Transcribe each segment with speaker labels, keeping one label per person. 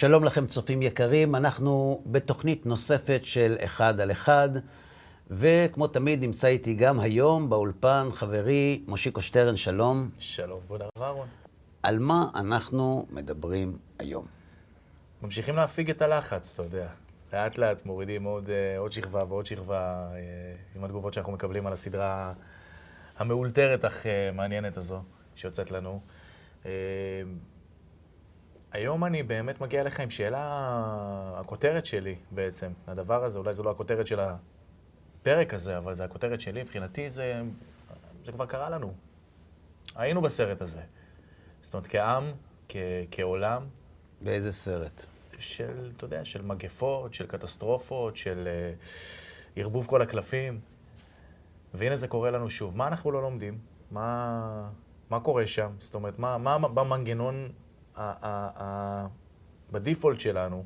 Speaker 1: שלום לכם, צופים יקרים. אנחנו בתוכנית נוספת של אחד על אחד, וכמו תמיד נמצא איתי גם היום באולפן חברי מושיקו שטרן, שלום.
Speaker 2: שלום, כבוד הרב אהרון.
Speaker 1: על מה אנחנו מדברים היום?
Speaker 2: ממשיכים להפיג את הלחץ, אתה יודע. לאט לאט מורידים עוד, אה, עוד שכבה ועוד שכבה אה, עם התגובות שאנחנו מקבלים על הסדרה המאולתרת אך אה, מעניינת הזו שיוצאת לנו. היום אני באמת מגיע אליך עם שאלה, הכותרת שלי בעצם, הדבר הזה, אולי זו לא הכותרת של הפרק הזה, אבל זו הכותרת שלי, מבחינתי זה, זה כבר קרה לנו. היינו בסרט הזה. זאת אומרת, כעם, כ- כעולם.
Speaker 1: באיזה סרט?
Speaker 2: של, אתה יודע, של מגפות, של קטסטרופות, של uh, ערבוב כל הקלפים. והנה זה קורה לנו שוב. מה אנחנו לא לומדים? מה, מה קורה שם? זאת אומרת, מה, מה במנגנון, בדיפולט שלנו,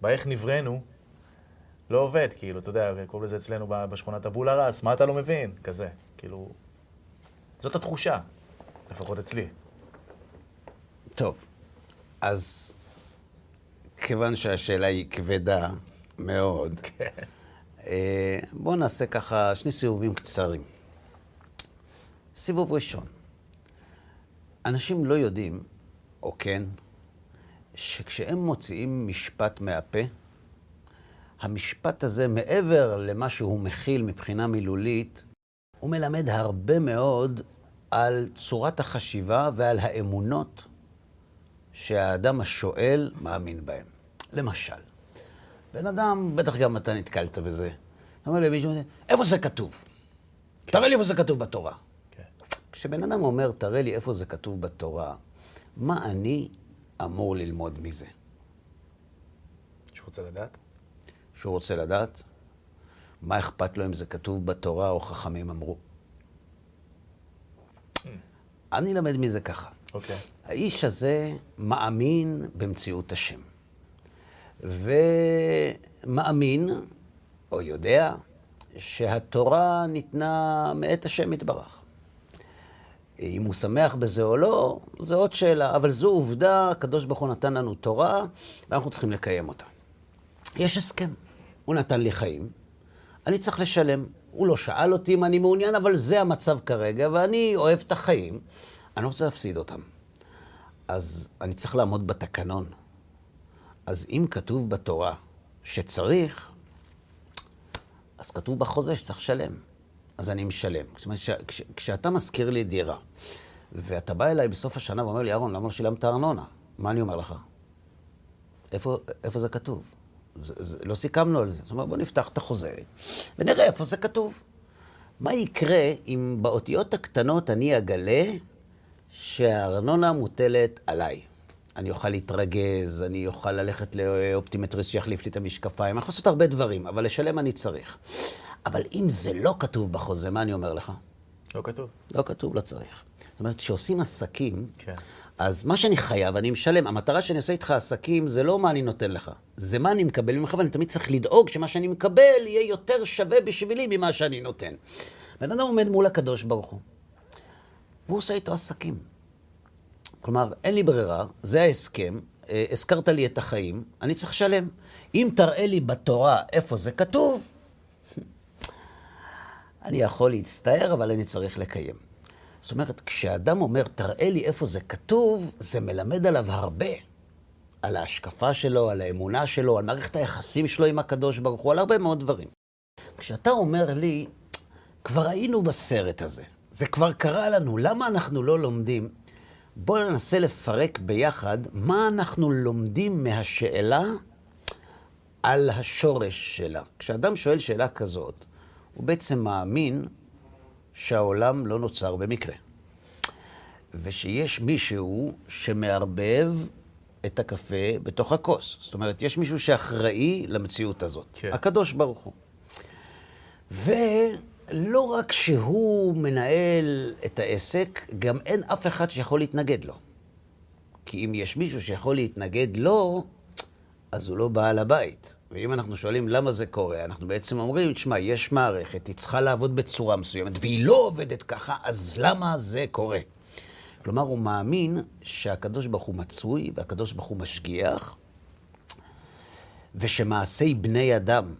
Speaker 2: באיך נבראנו, לא עובד, כאילו, אתה יודע, קוראים לזה אצלנו בשכונת הבולה רס, מה אתה לא מבין? כזה, כאילו... זאת התחושה, לפחות אצלי.
Speaker 1: טוב, אז כיוון שהשאלה היא כבדה מאוד,
Speaker 2: כן.
Speaker 1: אה, בואו נעשה ככה שני סיבובים קצרים. סיבוב ראשון, אנשים לא יודעים, או כן, שכשהם מוציאים משפט מהפה, המשפט הזה, מעבר למה שהוא מכיל מבחינה מילולית, הוא מלמד הרבה מאוד על צורת החשיבה ועל האמונות שהאדם השואל מאמין בהם. למשל, בן אדם, בטח גם אתה נתקלת בזה, אומר למישהו, איפה זה כתוב? כן. תראה לי איפה זה כתוב בתורה. כן. כשבן אדם אומר, תראה לי איפה זה כתוב בתורה, מה אני אמור ללמוד מזה?
Speaker 2: שהוא רוצה לדעת?
Speaker 1: שהוא רוצה לדעת? מה אכפת לו אם זה כתוב בתורה או חכמים אמרו? Mm. אני למד מזה ככה.
Speaker 2: אוקיי. Okay.
Speaker 1: האיש הזה מאמין במציאות השם. ומאמין, או יודע, שהתורה ניתנה מאת השם יתברך. אם הוא שמח בזה או לא, זו עוד שאלה, אבל זו עובדה, הקדוש ברוך הוא נתן לנו תורה, ואנחנו צריכים לקיים אותה. יש הסכם. הוא נתן לי חיים, אני צריך לשלם. הוא לא שאל אותי אם אני מעוניין, אבל זה המצב כרגע, ואני אוהב את החיים, אני לא רוצה להפסיד אותם. אז אני צריך לעמוד בתקנון. אז אם כתוב בתורה שצריך, אז כתוב בחוזה שצריך לשלם. אז אני משלם. זאת אומרת, כש, כשאתה מזכיר לי דירה, ואתה בא אליי בסוף השנה ואומר לי, אהרון, למה לא שילמת ארנונה? מה אני אומר לך? איפה, איפה זה כתוב? זה, זה, לא סיכמנו על זה. זאת אומרת, בוא נפתח את החוזה ונראה איפה זה כתוב. מה יקרה אם באותיות הקטנות אני אגלה שהארנונה מוטלת עליי? אני אוכל להתרגז, אני אוכל ללכת לאופטימטריסט שיחליף לי את המשקפיים, אני יכול לעשות הרבה דברים, אבל לשלם אני צריך. אבל אם זה לא כתוב בחוזה, מה אני אומר לך?
Speaker 2: לא כתוב.
Speaker 1: לא כתוב, לא צריך. זאת אומרת, כשעושים עסקים, כן. אז מה שאני חייב, אני משלם. המטרה שאני עושה איתך עסקים זה לא מה אני נותן לך, זה מה אני מקבל ממך, ואני תמיד צריך לדאוג שמה שאני מקבל יהיה יותר שווה בשבילי ממה שאני נותן. בן אדם עומד מול הקדוש ברוך הוא, והוא עושה איתו עסקים. כלומר, אין לי ברירה, זה ההסכם, אה, הזכרת לי את החיים, אני צריך לשלם. אם תראה לי בתורה איפה זה כתוב, אני יכול להצטער, אבל אני צריך לקיים. זאת אומרת, כשאדם אומר, תראה לי איפה זה כתוב, זה מלמד עליו הרבה. על ההשקפה שלו, על האמונה שלו, על מערכת היחסים שלו עם הקדוש ברוך הוא, על הרבה מאוד דברים. כשאתה אומר לי, כבר היינו בסרט הזה, זה כבר קרה לנו, למה אנחנו לא לומדים? בואו ננסה לפרק ביחד מה אנחנו לומדים מהשאלה על השורש שלה. כשאדם שואל שאלה כזאת, הוא בעצם מאמין שהעולם לא נוצר במקרה. ושיש מישהו שמערבב את הקפה בתוך הכוס. זאת אומרת, יש מישהו שאחראי למציאות הזאת. כן. הקדוש ברוך הוא. ולא רק שהוא מנהל את העסק, גם אין אף אחד שיכול להתנגד לו. כי אם יש מישהו שיכול להתנגד לו, אז הוא לא בעל הבית. ואם אנחנו שואלים למה זה קורה, אנחנו בעצם אומרים, תשמע, יש מערכת, היא צריכה לעבוד בצורה מסוימת, והיא לא עובדת ככה, אז למה זה קורה? כלומר, הוא מאמין שהקדוש ברוך הוא מצוי, והקדוש ברוך הוא משגיח, ושמעשי בני אדם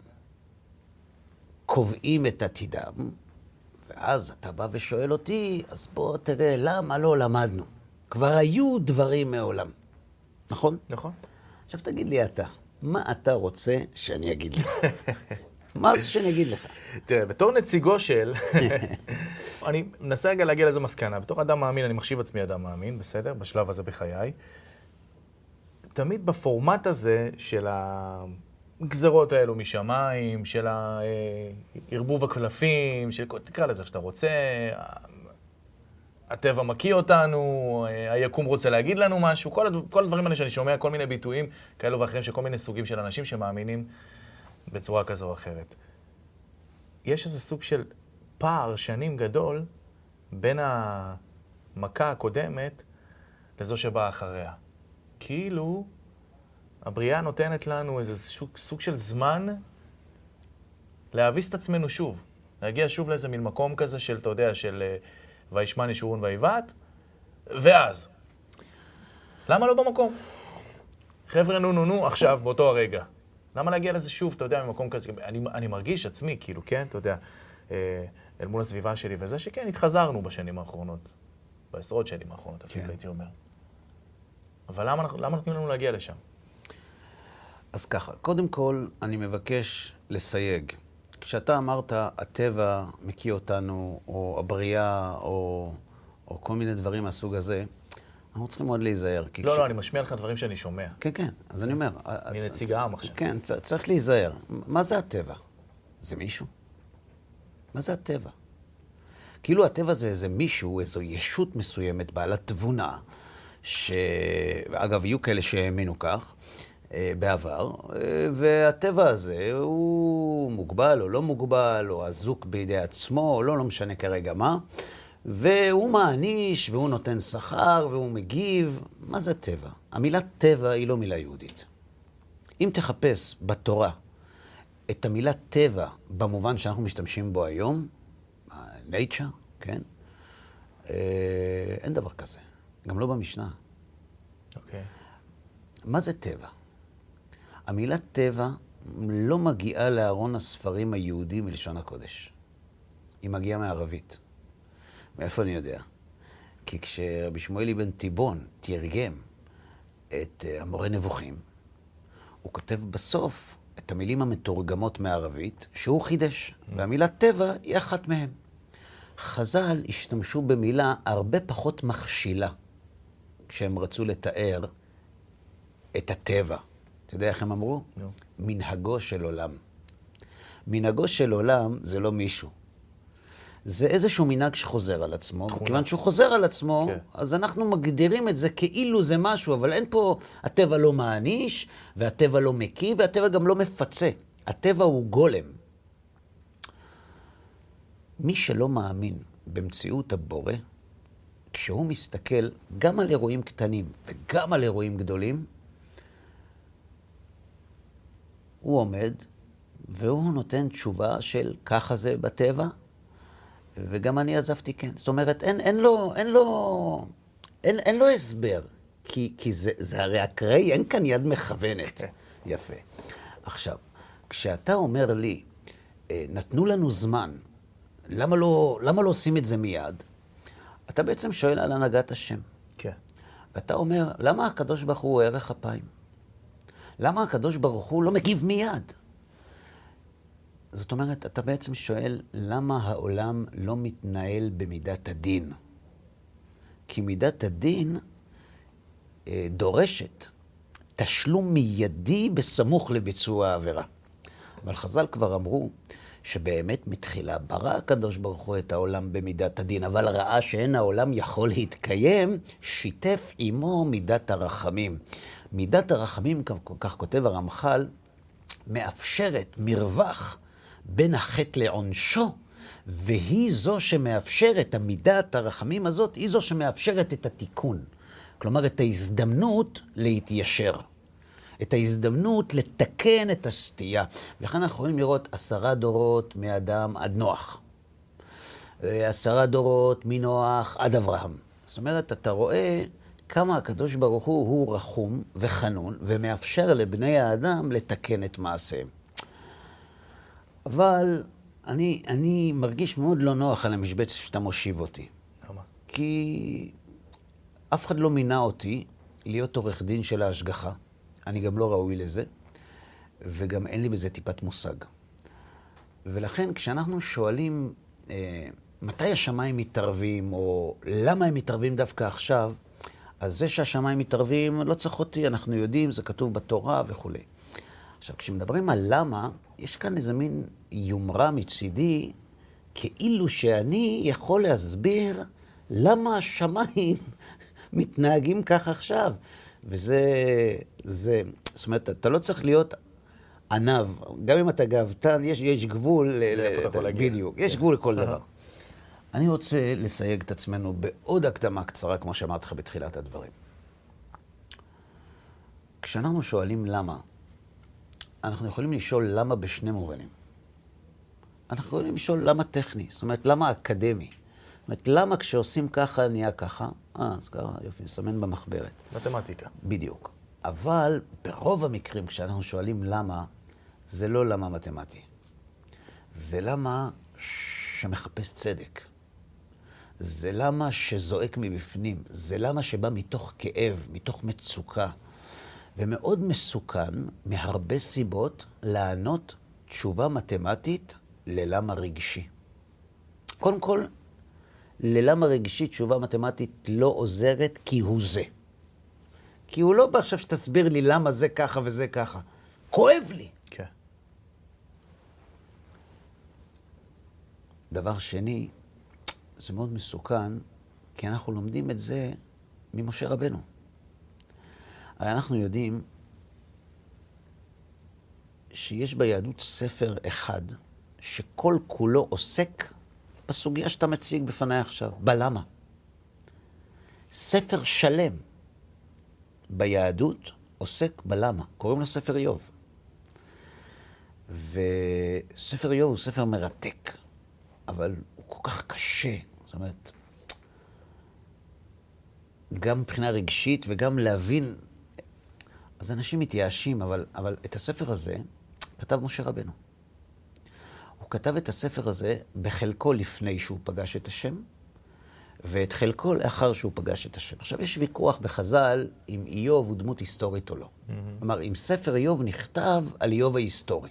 Speaker 1: קובעים את עתידם, ואז אתה בא ושואל אותי, אז בוא תראה, למה לא למדנו? כבר היו דברים מעולם, נכון?
Speaker 2: נכון.
Speaker 1: עכשיו תגיד לי אתה, מה אתה רוצה שאני אגיד לך? מה זה שאני אגיד לך?
Speaker 2: תראה, בתור נציגו של... אני מנסה רגע להגיע לאיזו מסקנה. בתור אדם מאמין, אני מחשיב עצמי אדם מאמין, בסדר? בשלב הזה בחיי. תמיד בפורמט הזה של הגזרות האלו משמיים, של ערבוב הקלפים, של... תקרא לזה איך שאתה רוצה, הטבע מקיא אותנו, היקום רוצה להגיד לנו משהו, כל, הדבר, כל הדברים האלה שאני שומע, כל מיני ביטויים כאלו ואחרים של כל מיני סוגים של אנשים שמאמינים בצורה כזו או אחרת. יש איזה סוג של פער שנים גדול בין המכה הקודמת לזו שבאה אחריה. כאילו הבריאה נותנת לנו איזה סוג, סוג של זמן להביס את עצמנו שוב. להגיע שוב לאיזה מין מקום כזה של, אתה יודע, של אה, וישמן ישורון ויבעט, ואז. למה לא במקום? חבר'ה, נו נו נו, עכשיו, באותו הרגע. למה להגיע לזה שוב, אתה יודע, ממקום כזה? אני, אני מרגיש עצמי, כאילו, כן, אתה יודע, אה, אל מול הסביבה שלי וזה, שכן, התחזרנו בשנים האחרונות. בעשרות שנים האחרונות, אפילו כן. הייתי אומר. אבל למה, למה נותנים לנו להגיע לשם?
Speaker 1: אז ככה, קודם כל, אני מבקש לסייג. כשאתה אמרת, הטבע מקיא אותנו, או הבריאה, או, או כל מיני דברים מהסוג הזה, אנחנו צריכים מאוד להיזהר.
Speaker 2: לא, כש... לא, אני משמיע לך דברים שאני שומע.
Speaker 1: כן, כן, אז אני אומר...
Speaker 2: אני נציג העם עכשיו.
Speaker 1: כן, צריך להיזהר. מה זה הטבע? זה מישהו? מה זה הטבע? כאילו הטבע זה איזה מישהו, איזו ישות מסוימת, בעלת תבונה, שאגב, יהיו כאלה שהאמינו כך אה, בעבר, אה, והטבע הזה הוא מוגבל או לא מוגבל, או אזוק בידי עצמו, או לא, לא משנה כרגע מה. והוא מעניש, והוא נותן שכר, והוא מגיב. מה זה טבע? המילה טבע היא לא מילה יהודית. אם תחפש בתורה את המילה טבע במובן שאנחנו משתמשים בו היום, nature, כן? אה, אין דבר כזה. גם לא במשנה.
Speaker 2: אוקיי. Okay.
Speaker 1: מה זה טבע? המילה טבע לא מגיעה לארון הספרים היהודי מלשון הקודש. היא מגיעה מערבית. מאיפה אני יודע? כי כשרבי שמואל אבן תיבון תרגם את אה, המורה נבוכים, הוא כותב בסוף את המילים המתורגמות מערבית שהוא חידש, mm. והמילה טבע היא אחת מהן. חז"ל השתמשו במילה הרבה פחות מכשילה כשהם רצו לתאר את הטבע. אתה יודע איך הם אמרו? No. מנהגו של עולם. מנהגו של עולם זה לא מישהו. זה איזשהו מנהג שחוזר על עצמו. תכונה. כיוון שהוא חוזר על עצמו, כן. אז אנחנו מגדירים את זה כאילו זה משהו, אבל אין פה, הטבע לא מעניש, והטבע לא מקיא, והטבע גם לא מפצה. הטבע הוא גולם. מי שלא מאמין במציאות הבורא, כשהוא מסתכל גם על אירועים קטנים וגם על אירועים גדולים, הוא עומד והוא נותן תשובה של ככה זה בטבע, וגם אני עזבתי כן. זאת אומרת, אין, אין לו, אין לו, אין, אין לו הסבר, כי, כי זה, זה הרי אקראי, אין כאן יד מכוונת. יפה. עכשיו, כשאתה אומר לי, אה, נתנו לנו זמן, למה לא, למה לא עושים את זה מיד? אתה בעצם שואל על הנהגת השם.
Speaker 2: כן.
Speaker 1: ואתה אומר, למה הקדוש ברוך הוא ערך אפיים? למה הקדוש ברוך הוא לא מגיב מיד? זאת אומרת, אתה בעצם שואל, למה העולם לא מתנהל במידת הדין? כי מידת הדין אה, דורשת תשלום מיידי בסמוך לביצוע העבירה. אבל חז"ל כבר אמרו שבאמת מתחילה ברא הקדוש ברוך הוא את העולם במידת הדין, אבל ראה שאין העולם יכול להתקיים, שיתף עמו מידת הרחמים. מידת הרחמים, כך כותב הרמח"ל, מאפשרת מרווח בין החטא לעונשו, והיא זו שמאפשרת, המידת הרחמים הזאת, היא זו שמאפשרת את התיקון. כלומר, את ההזדמנות להתיישר. את ההזדמנות לתקן את הסטייה. ולכן אנחנו יכולים לראות עשרה דורות מאדם עד נוח. עשרה דורות מנוח עד אברהם. זאת אומרת, אתה רואה כמה הקדוש ברוך הוא הוא רחום וחנון ומאפשר לבני האדם לתקן את מעשיהם. אבל אני, אני מרגיש מאוד לא נוח על המשבצת שאתה מושיב אותי.
Speaker 2: למה?
Speaker 1: כי אף אחד לא מינה אותי להיות עורך דין של ההשגחה. אני גם לא ראוי לזה, וגם אין לי בזה טיפת מושג. ולכן כשאנחנו שואלים אה, מתי השמיים מתערבים, או למה הם מתערבים דווקא עכשיו, אז זה שהשמיים מתערבים לא צריך אותי, אנחנו יודעים, זה כתוב בתורה וכולי. עכשיו, כשמדברים על למה, יש כאן איזה מין יומרה מצידי, כאילו שאני יכול להסביר למה השמיים מתנהגים כך עכשיו. וזה, זה, זאת אומרת, אתה לא צריך להיות עניו. גם אם אתה גאוותן, יש, יש גבול...
Speaker 2: לאיפה אתה יכול להגיע.
Speaker 1: בדיוק, יש. גבול לכל. דבר. אני רוצה לסייג את עצמנו בעוד הקדמה קצרה, כמו שאמרתי לך בתחילת הדברים. כשאנחנו שואלים למה, אנחנו יכולים לשאול למה בשני מובנים. אנחנו יכולים לשאול למה טכני, זאת אומרת, למה אקדמי. זאת אומרת, למה כשעושים ככה נהיה ככה? אה, אז ככה, יופי, נסמן במחברת.
Speaker 2: מתמטיקה.
Speaker 1: בדיוק. אבל ברוב המקרים, כשאנחנו שואלים למה, זה לא למה מתמטי. זה למה שמחפש צדק. זה למה שזועק מבפנים. זה למה שבא מתוך כאב, מתוך מצוקה. ומאוד מסוכן, מהרבה סיבות, לענות תשובה מתמטית ללמה רגשי. קודם כל, ללמה רגשי תשובה מתמטית לא עוזרת כי הוא זה. כי הוא לא בא עכשיו שתסביר לי למה זה ככה וזה ככה. כואב לי.
Speaker 2: כן.
Speaker 1: דבר שני, זה מאוד מסוכן, כי אנחנו לומדים את זה ממשה רבנו. הרי אנחנו יודעים שיש ביהדות ספר אחד שכל כולו עוסק בסוגיה שאתה מציג בפניי עכשיו, בלמה. ספר שלם ביהדות עוסק בלמה, קוראים לו ספר איוב. וספר איוב הוא ספר מרתק, אבל הוא כל כך קשה. זאת אומרת, גם מבחינה רגשית וגם להבין. אז אנשים מתייאשים, אבל, אבל את הספר הזה כתב משה רבנו. הוא כתב את הספר הזה בחלקו לפני שהוא פגש את השם, ואת חלקו לאחר שהוא פגש את השם. עכשיו, יש ויכוח בחז"ל אם איוב הוא דמות היסטורית או לא. כלומר, אם ספר איוב נכתב על איוב ההיסטורי.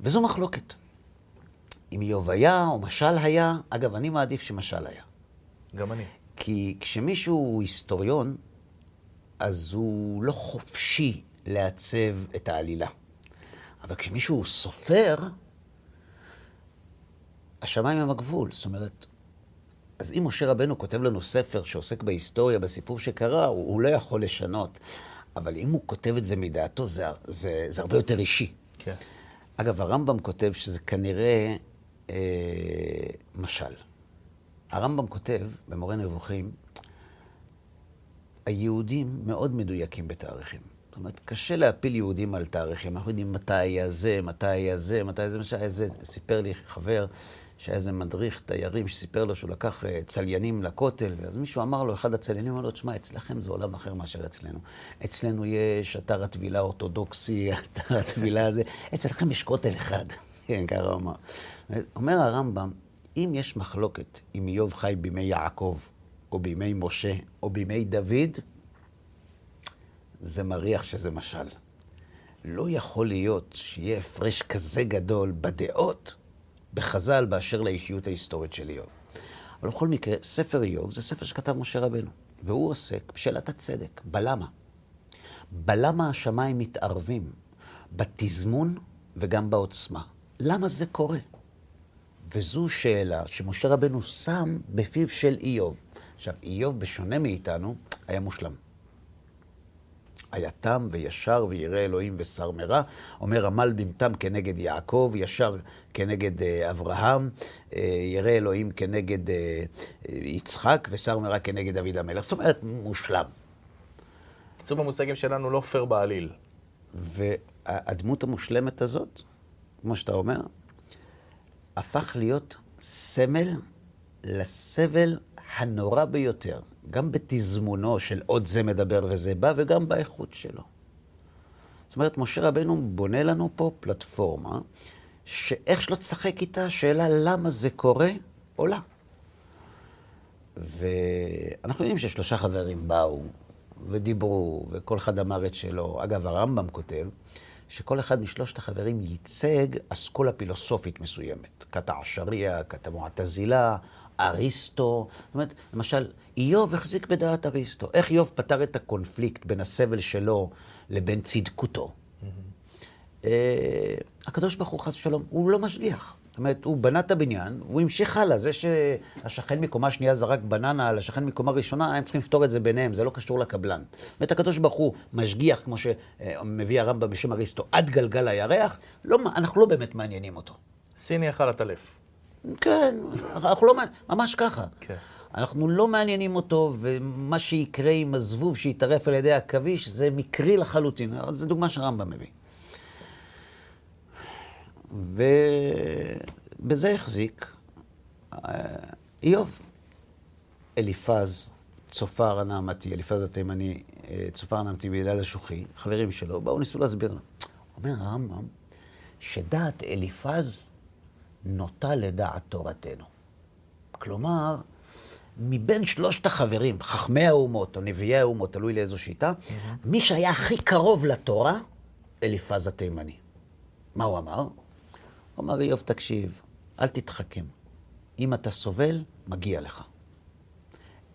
Speaker 1: וזו מחלוקת. אם איוב היה או משל היה, אגב, אני מעדיף שמשל היה.
Speaker 2: גם אני.
Speaker 1: כי כשמישהו הוא היסטוריון, אז הוא לא חופשי לעצב את העלילה. אבל כשמישהו הוא סופר, השמיים הם הגבול. זאת אומרת, אז אם משה רבנו כותב לנו ספר שעוסק בהיסטוריה, בסיפור שקרה, הוא, הוא לא יכול לשנות. אבל אם הוא כותב את זה מדעתו, זה, זה, זה הרבה יותר אישי.
Speaker 2: כן.
Speaker 1: אגב, הרמב"ם כותב שזה כנראה אה, משל. הרמב"ם כותב, במורה נבוכים, היהודים מאוד מדויקים בתאריכים. זאת אומרת, קשה להפיל יהודים על תאריכים. אנחנו יודעים מתי היה זה, מתי היה זה, מתי זה, היה זה. סיפר לי חבר שהיה איזה מדריך תיירים שסיפר לו שהוא לקח אה, צליינים לכותל, ואז מישהו אמר לו, אחד הצליינים אמר לו, תשמע, אצלכם זה עולם אחר מאשר אצלנו. אצלנו יש אתר הטבילה האורתודוקסי, אתר הטבילה הזה, אצלכם יש כותל אחד. כן, ככה הוא אמר. אומר הרמב"ם, אם יש מחלוקת אם איוב חי בימי יעקב, או בימי משה, או בימי דוד, זה מריח שזה משל. לא יכול להיות שיהיה הפרש כזה גדול בדעות בחז"ל באשר לאישיות ההיסטורית של איוב. אבל בכל מקרה, ספר איוב זה ספר שכתב משה רבנו, והוא עוסק בשאלת הצדק, בלמה. בלמה השמיים מתערבים, בתזמון וגם בעוצמה. למה זה קורה? וזו שאלה שמשה רבנו שם בפיו של איוב. עכשיו, איוב, בשונה מאיתנו, היה מושלם. היה תם וישר וירא אלוהים ושר מרע. אומר עמל במתם כנגד יעקב, ישר כנגד אה, אברהם, אה, ירא אלוהים כנגד אה, אה, יצחק ושר מרע כנגד דוד המלך. זאת אומרת, מושלם.
Speaker 2: קיצור במושגים שלנו לא פייר בעליל.
Speaker 1: והדמות המושלמת הזאת, כמו שאתה אומר, הפך להיות סמל לסבל הנורא ביותר. גם בתזמונו של עוד זה מדבר וזה בא, וגם באיכות שלו. זאת אומרת, משה רבנו בונה לנו פה פלטפורמה, שאיך שלא תשחק איתה, השאלה למה זה קורה, עולה. ואנחנו יודעים ששלושה חברים באו ודיברו, וכל אחד אמר את שלו. אגב, הרמב"ם כותב שכל אחד משלושת החברים ייצג אסכולה פילוסופית מסוימת. כת העשריה, כת המועטזילה, אריסטו. זאת אומרת, למשל, איוב החזיק בדעת אריסטו. איך איוב פתר את הקונפליקט בין הסבל שלו לבין צדקותו? Mm-hmm. הקדוש ברוך הוא, חס ושלום, הוא לא משגיח. זאת אומרת, הוא בנה את הבניין, הוא המשיך הלאה. זה שהשכן מקומה שנייה זרק בננה על השכן מקומה ראשונה, הם צריכים לפתור את זה ביניהם, זה לא קשור לקבלן. זאת אומרת, הקדוש ברוך הוא משגיח, כמו שמביא הרמב"ם בשם אריסטו, עד גלגל הירח, לא, אנחנו לא באמת מעניינים אותו.
Speaker 2: סיני אכל הטלף.
Speaker 1: כן, אנחנו לא, ממש ככה. כן. אנחנו לא מעניינים אותו, ומה שיקרה עם הזבוב שיטרף על ידי עכביש, זה מקרי לחלוטין. זו דוגמה שהרמב"ם מביא. ובזה החזיק אה, איוב. אליפז, צופר הנעמתי, אליפז התימני, אה, צופר הנעמתי בידל השוחי, חברים שלו, באו ניסו להסביר לו. אומר הרמב"ם, שדעת אליפז נוטה לדעת תורתנו. כלומר, מבין שלושת החברים, חכמי האומות או נביאי האומות, תלוי לאיזו שיטה. מי שהיה הכי קרוב לתורה, אליפז התימני. מה הוא אמר? הוא אמר, איוב, תקשיב, אל תתחכם. אם אתה סובל, מגיע לך.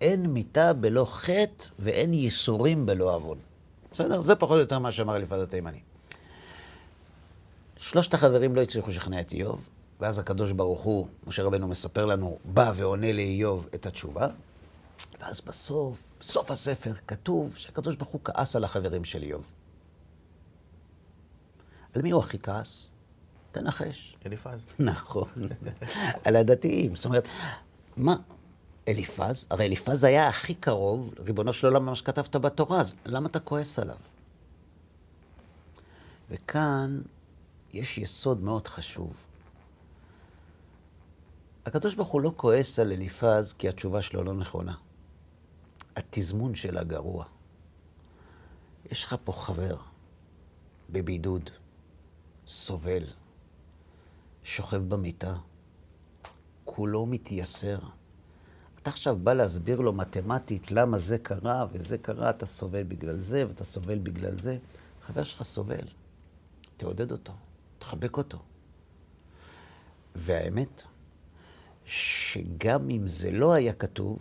Speaker 1: אין מיתה בלא חטא ואין ייסורים בלא עוון. בסדר? זה פחות או יותר מה שאמר אליפז התימני. שלושת החברים לא הצליחו לשכנע את איוב, ואז הקדוש ברוך הוא, משה רבנו מספר לנו, בא ועונה לאיוב את התשובה, ואז בסוף, בסוף הספר, כתוב שהקדוש ברוך הוא כעס על החברים של איוב. על מי הוא הכי כעס? תנחש.
Speaker 2: אליפז.
Speaker 1: נכון. על הדתיים. זאת אומרת, מה, אליפז? הרי אליפז היה הכי קרוב, ריבונו של עולם, מה שכתבת בתורה, אז למה אתה כועס עליו? וכאן יש יסוד מאוד חשוב. הקדוש ברוך הוא לא כועס על אליפז כי התשובה שלו לא נכונה. התזמון שלה גרוע. יש לך פה חבר בבידוד, סובל, שוכב במיטה, כולו מתייסר. אתה עכשיו בא להסביר לו מתמטית למה זה קרה וזה קרה, אתה סובל בגלל זה ואתה סובל בגלל זה. חבר שלך סובל, תעודד אותו, תחבק אותו. והאמת, שגם אם זה לא היה כתוב,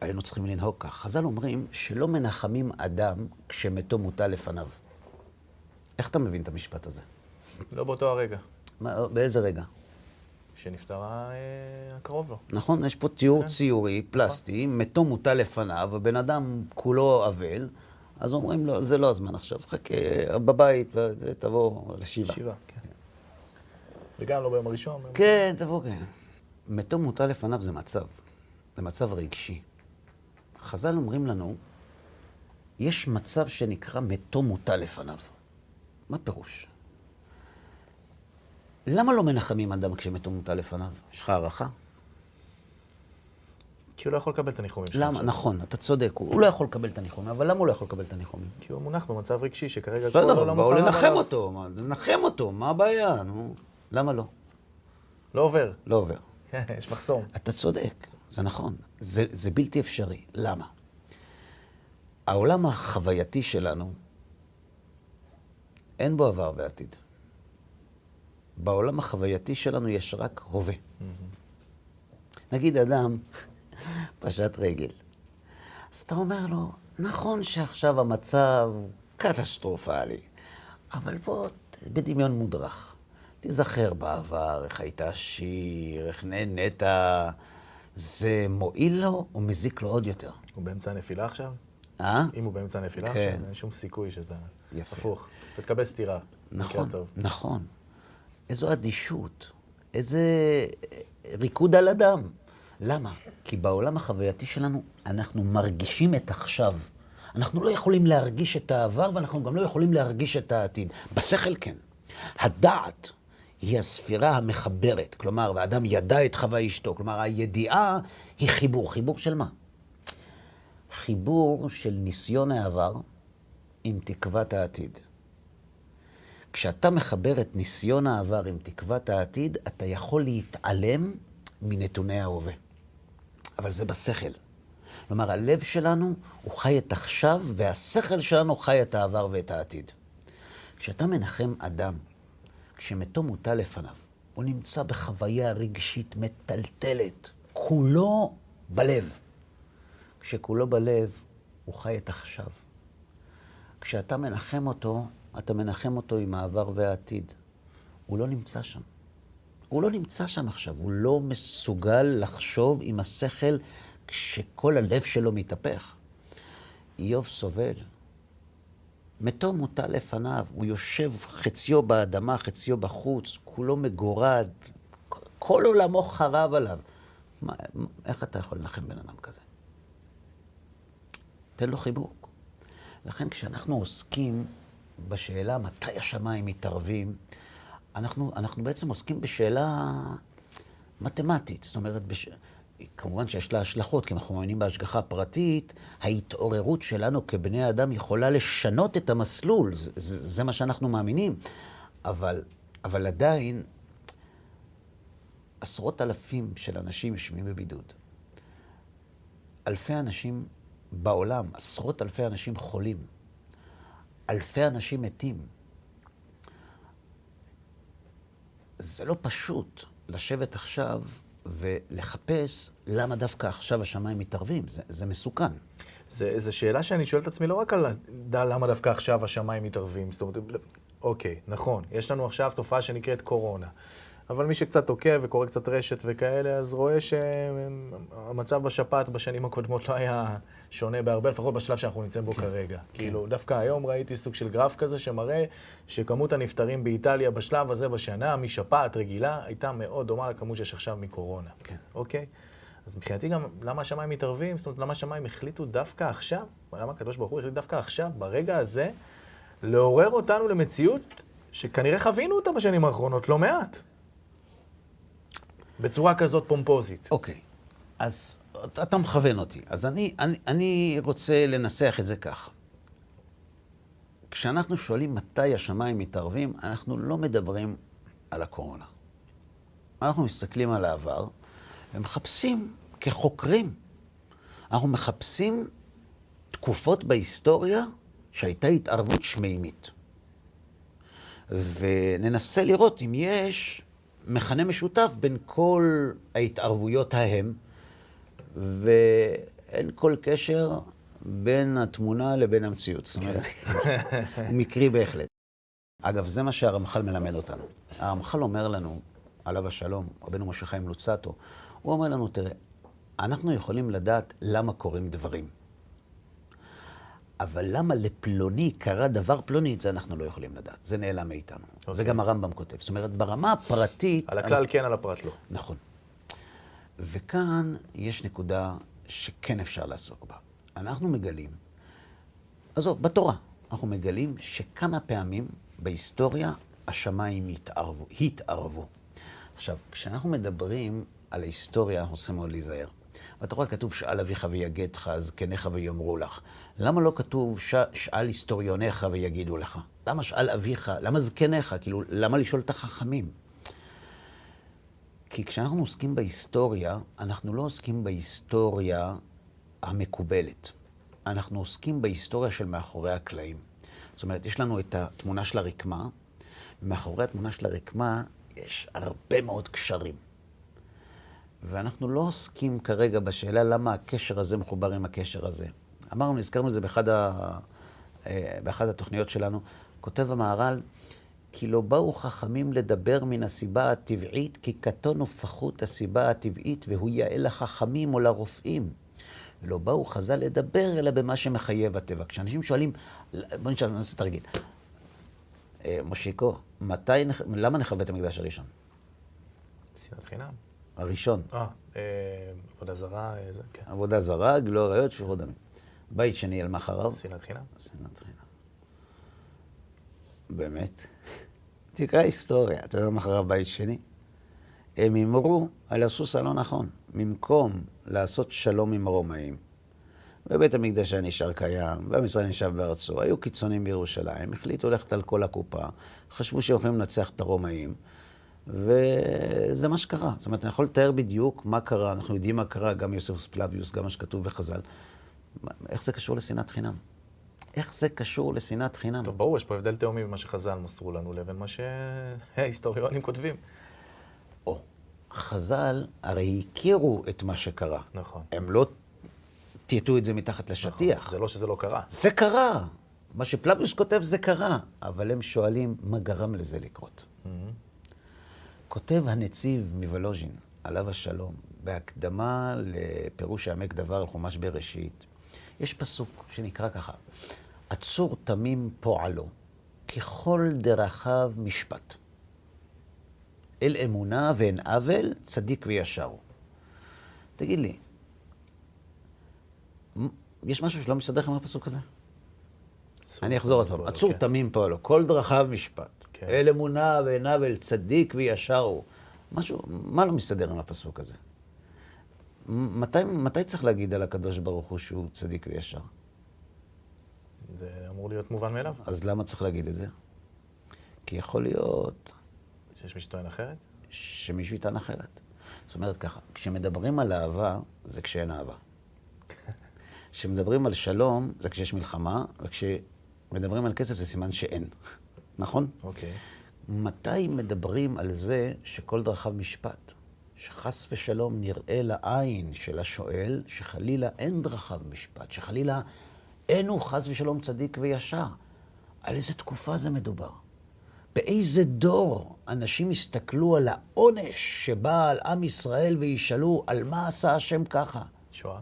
Speaker 1: היינו צריכים לנהוג כך. חז"ל אומרים שלא מנחמים אדם כשמתו מוטל לפניו. איך אתה מבין את המשפט הזה?
Speaker 2: לא באותו הרגע.
Speaker 1: באיזה רגע?
Speaker 2: כשנפטרה אה, הקרוב לו.
Speaker 1: נכון, יש פה תיאור כן. ציורי, נכון. פלסטי. מתו מוטל לפניו, ובן אדם כולו אבל, אז אומרים לו, זה לא הזמן עכשיו, חכה בבית, תבוא לשבעה.
Speaker 2: שבעה, כן. וגם לא ביום הראשון.
Speaker 1: כן, תבוא, כן. מתו מוטל לפניו זה מצב, זה מצב רגשי. חז"ל אומרים לנו, יש מצב שנקרא מתו מוטל לפניו. מה פירוש? למה לא מנחמים אדם כשמתו מוטל לפניו? יש לך הערכה?
Speaker 2: כי הוא לא יכול לקבל את הניחומים
Speaker 1: שלו. למה? נכון, אתה צודק, הוא לא יכול לקבל את הניחומים, אבל למה הוא לא יכול לקבל את הניחומים?
Speaker 2: כי הוא מונח במצב רגשי שכרגע
Speaker 1: בסדר, מוכן... בסדר, באו לנחם אותו, לנחם אותו, מה הבעיה? נו, למה לא?
Speaker 2: לא עובר.
Speaker 1: לא עובר.
Speaker 2: יש מחסום.
Speaker 1: אתה צודק, זה נכון. זה, זה בלתי אפשרי. למה? העולם החווייתי שלנו, אין בו עבר ועתיד. בעולם החווייתי שלנו יש רק הווה. נגיד אדם פשט רגל. אז אתה אומר לו, נכון שעכשיו המצב קטסטרופלי, אבל בוא, בדמיון מודרך. תיזכר בעבר, איך היית עשיר, איך נהנית. זה מועיל לו או מזיק לו עוד יותר?
Speaker 2: הוא באמצע הנפילה עכשיו?
Speaker 1: אה?
Speaker 2: אם הוא באמצע הנפילה כן. עכשיו, אין שום סיכוי שזה יפה. הפוך. תקבל סטירה.
Speaker 1: נכון, נכון. איזו אדישות, איזה ריקוד על אדם. למה? כי בעולם החווייתי שלנו אנחנו מרגישים את עכשיו. אנחנו לא יכולים להרגיש את העבר ואנחנו גם לא יכולים להרגיש את העתיד. בשכל כן. הדעת היא הספירה המחברת. כלומר, האדם ידע את חווה אשתו. כלומר, הידיעה היא חיבור. חיבור של מה? חיבור של ניסיון העבר עם תקוות העתיד. כשאתה מחבר את ניסיון העבר עם תקוות העתיד, אתה יכול להתעלם מנתוני ההווה. אבל זה בשכל. כלומר, הלב שלנו הוא חי את עכשיו, והשכל שלנו חי את העבר ואת העתיד. כשאתה מנחם אדם, כשמתו מוטל לפניו, הוא נמצא בחוויה רגשית מטלטלת, כולו בלב. כשכולו בלב, הוא חי את עכשיו. כשאתה מנחם אותו, אתה מנחם אותו עם העבר והעתיד. הוא לא נמצא שם. הוא לא נמצא שם עכשיו, הוא לא מסוגל לחשוב עם השכל כשכל הלב שלו מתהפך. איוב סובל. מתו מוטל לפניו, הוא יושב חציו באדמה, חציו בחוץ, כולו מגורד, כל עולמו חרב עליו. מה, איך אתה יכול לנחם בן אדם כזה? תן לו חיבוק. לכן כשאנחנו עוסקים בשאלה מתי השמיים מתערבים, אנחנו, אנחנו בעצם עוסקים בשאלה מתמטית. זאת אומרת, בש... כמובן שיש לה השלכות, כי אנחנו מאמינים בהשגחה פרטית, ההתעוררות שלנו כבני אדם יכולה לשנות את המסלול, זה, זה, זה מה שאנחנו מאמינים. אבל, אבל עדיין, עשרות אלפים של אנשים יושבים בבידוד. אלפי אנשים בעולם, עשרות אלפי אנשים חולים. אלפי אנשים מתים. זה לא פשוט לשבת עכשיו ולחפש למה דווקא עכשיו השמיים מתערבים. זה, זה מסוכן.
Speaker 2: זו שאלה שאני שואל את עצמי לא רק על למה דווקא עכשיו השמיים מתערבים. זאת אומרת, אוקיי, נכון, יש לנו עכשיו תופעה שנקראת קורונה. אבל מי שקצת עוקב וקורא קצת רשת וכאלה, אז רואה שהמצב בשפעת בשנים הקודמות לא היה שונה בהרבה, לפחות בשלב שאנחנו נמצאים בו כן, כרגע. כן. כאילו, דווקא היום ראיתי סוג של גרף כזה שמראה שכמות הנפטרים באיטליה בשלב הזה בשנה, משפעת רגילה, הייתה מאוד דומה לכמות שיש עכשיו מקורונה. כן. אוקיי? אז מבחינתי גם, למה השמיים מתערבים? זאת אומרת, למה השמיים החליטו דווקא עכשיו? למה הקדוש ברוך הוא החליט דווקא עכשיו, ברגע הזה, לעורר אותנו למציאות שכנראה חווינו אותה בשנים האחרונות לא מעט. בצורה כזאת פומפוזית.
Speaker 1: אוקיי, אז אתה מכוון אותי. אז אני, אני, אני רוצה לנסח את זה כך. כשאנחנו שואלים מתי השמיים מתערבים, אנחנו לא מדברים על הקורונה. אנחנו מסתכלים על העבר ומחפשים כחוקרים. אנחנו מחפשים תקופות בהיסטוריה שהייתה התערבות שמימית. וננסה לראות אם יש מכנה משותף בין כל ההתערבויות ההם, ואין כל קשר בין התמונה לבין המציאות. זאת אומרת, כן. הוא מקרי בהחלט. אגב, זה מה שהרמח"ל מלמד אותנו. הרמח"ל אומר לנו, עליו השלום, רבנו משה חיים לוצטו, הוא אומר לנו, תראה, אנחנו יכולים לדעת למה קורים דברים. אבל למה לפלוני קרה דבר פלוני, את זה אנחנו לא יכולים לדעת. זה נעלם מאיתנו. Okay. זה אוקיי. גם הרמב"ם כותב. זאת אומרת, ברמה הפרטית...
Speaker 2: על הכלל אני... כן, על הפרט לא.
Speaker 1: נכון. וכאן יש נקודה שכן אפשר לעסוק בה. אנחנו מגלים, עזוב, בתורה, אנחנו מגלים שכמה פעמים בהיסטוריה השמיים התערבו. התערבו. עכשיו, כשאנחנו מדברים על ההיסטוריה, אנחנו צריכים מאוד להיזהר. רואה כתוב שאל אביך ויגדך, זקניך ויאמרו לך. למה לא כתוב ש... שאל היסטוריוניך ויגידו לך? למה שאל אביך? למה זקניך? כאילו, למה לשאול את החכמים? כי כשאנחנו עוסקים בהיסטוריה, אנחנו לא עוסקים בהיסטוריה המקובלת. אנחנו עוסקים בהיסטוריה של מאחורי הקלעים. זאת אומרת, יש לנו את התמונה של הרקמה, ומאחורי התמונה של הרקמה יש הרבה מאוד קשרים. ואנחנו לא עוסקים כרגע בשאלה למה הקשר הזה מחובר עם הקשר הזה. אמרנו, נזכרנו את זה באחד, ה... אה, באחד התוכניות שלנו. כותב המהר"ל, כי לא באו חכמים לדבר מן הסיבה הטבעית, כי קטון ופחות הסיבה הטבעית, והוא יאה לחכמים או לרופאים. לא באו חז"ל לדבר, אלא במה שמחייב הטבע. כשאנשים שואלים, בוא נשאל, נעשה תרגיל. אה, מושיקו, מתי, למה נחווה את המקדש הראשון?
Speaker 2: שנאת חינם.
Speaker 1: הראשון.
Speaker 2: אה, אה, עבודה זרה, אה, כן.
Speaker 1: עבודה זרה, גלו עריות, שפיכות דמים. בית שני, על מה אחריו?
Speaker 2: שנאת חינם.
Speaker 1: שנאת חינם. באמת? תקרא היסטוריה, אתה יודע מה אחריו בית שני? הם הימרו על הסוס הלא נכון. במקום לעשות שלום עם הרומאים ובית המקדש היה נשאר קיים, ישראל נשאר בארצו. היו קיצונים בירושלים, החליטו ללכת על כל הקופה, חשבו שהם יכולים לנצח את הרומאים, וזה מה שקרה. זאת אומרת, אני יכול לתאר בדיוק מה קרה, אנחנו יודעים מה קרה, גם יוסף פלביוס, גם מה שכתוב בחז"ל. איך זה קשור לשנאת חינם? איך זה קשור לשנאת חינם?
Speaker 2: טוב, ברור, יש פה הבדל תאומי במה שחז"ל מסרו לנו לבין מה שההיסטוריונים כותבים.
Speaker 1: או, חז"ל הרי הכירו את מה שקרה.
Speaker 2: נכון.
Speaker 1: הם לא טייטו את זה מתחת לשטיח.
Speaker 2: נכון. זה לא שזה לא קרה.
Speaker 1: זה קרה. מה שפלביוס כותב זה קרה, אבל הם שואלים מה גרם לזה לקרות.
Speaker 2: Mm-hmm.
Speaker 1: כותב הנציב מוולוז'ין, עליו השלום, בהקדמה לפירוש העמק דבר על חומש בראשית, יש פסוק שנקרא ככה: עצור תמים פועלו, ככל דרכיו משפט. אל אמונה ואין עוול, צדיק וישר. תגיד לי, יש משהו שלא מסתדר לך עם הפסוק הזה? אני אחזור עוד פעם. עצור
Speaker 2: כן.
Speaker 1: תמים פועלו, כל דרכיו משפט.
Speaker 2: כן.
Speaker 1: אל אמונה ואין עוול, צדיק וישר הוא. משהו, מה לא מסתדר עם הפסוק הזה? מתי, מתי צריך להגיד על הקדוש ברוך הוא שהוא צדיק וישר?
Speaker 2: זה אמור להיות מובן מאליו.
Speaker 1: אז למה צריך להגיד את זה? כי יכול להיות
Speaker 2: שיש מי שטוען אחרת?
Speaker 1: שמישהו יטען אחרת. זאת אומרת ככה, כשמדברים על אהבה, זה כשאין אהבה. כשמדברים על שלום, זה כשיש מלחמה, וכשמדברים על כסף זה סימן שאין. נכון?
Speaker 2: אוקיי.
Speaker 1: מתי מדברים על זה שכל דרכיו משפט? שחס ושלום נראה לעין של השואל שחלילה אין דרכיו משפט, שחלילה אין הוא חס ושלום צדיק וישר. על איזה תקופה זה מדובר? באיזה דור אנשים יסתכלו על העונש שבא על עם ישראל וישאלו על מה עשה השם ככה?
Speaker 2: שואה?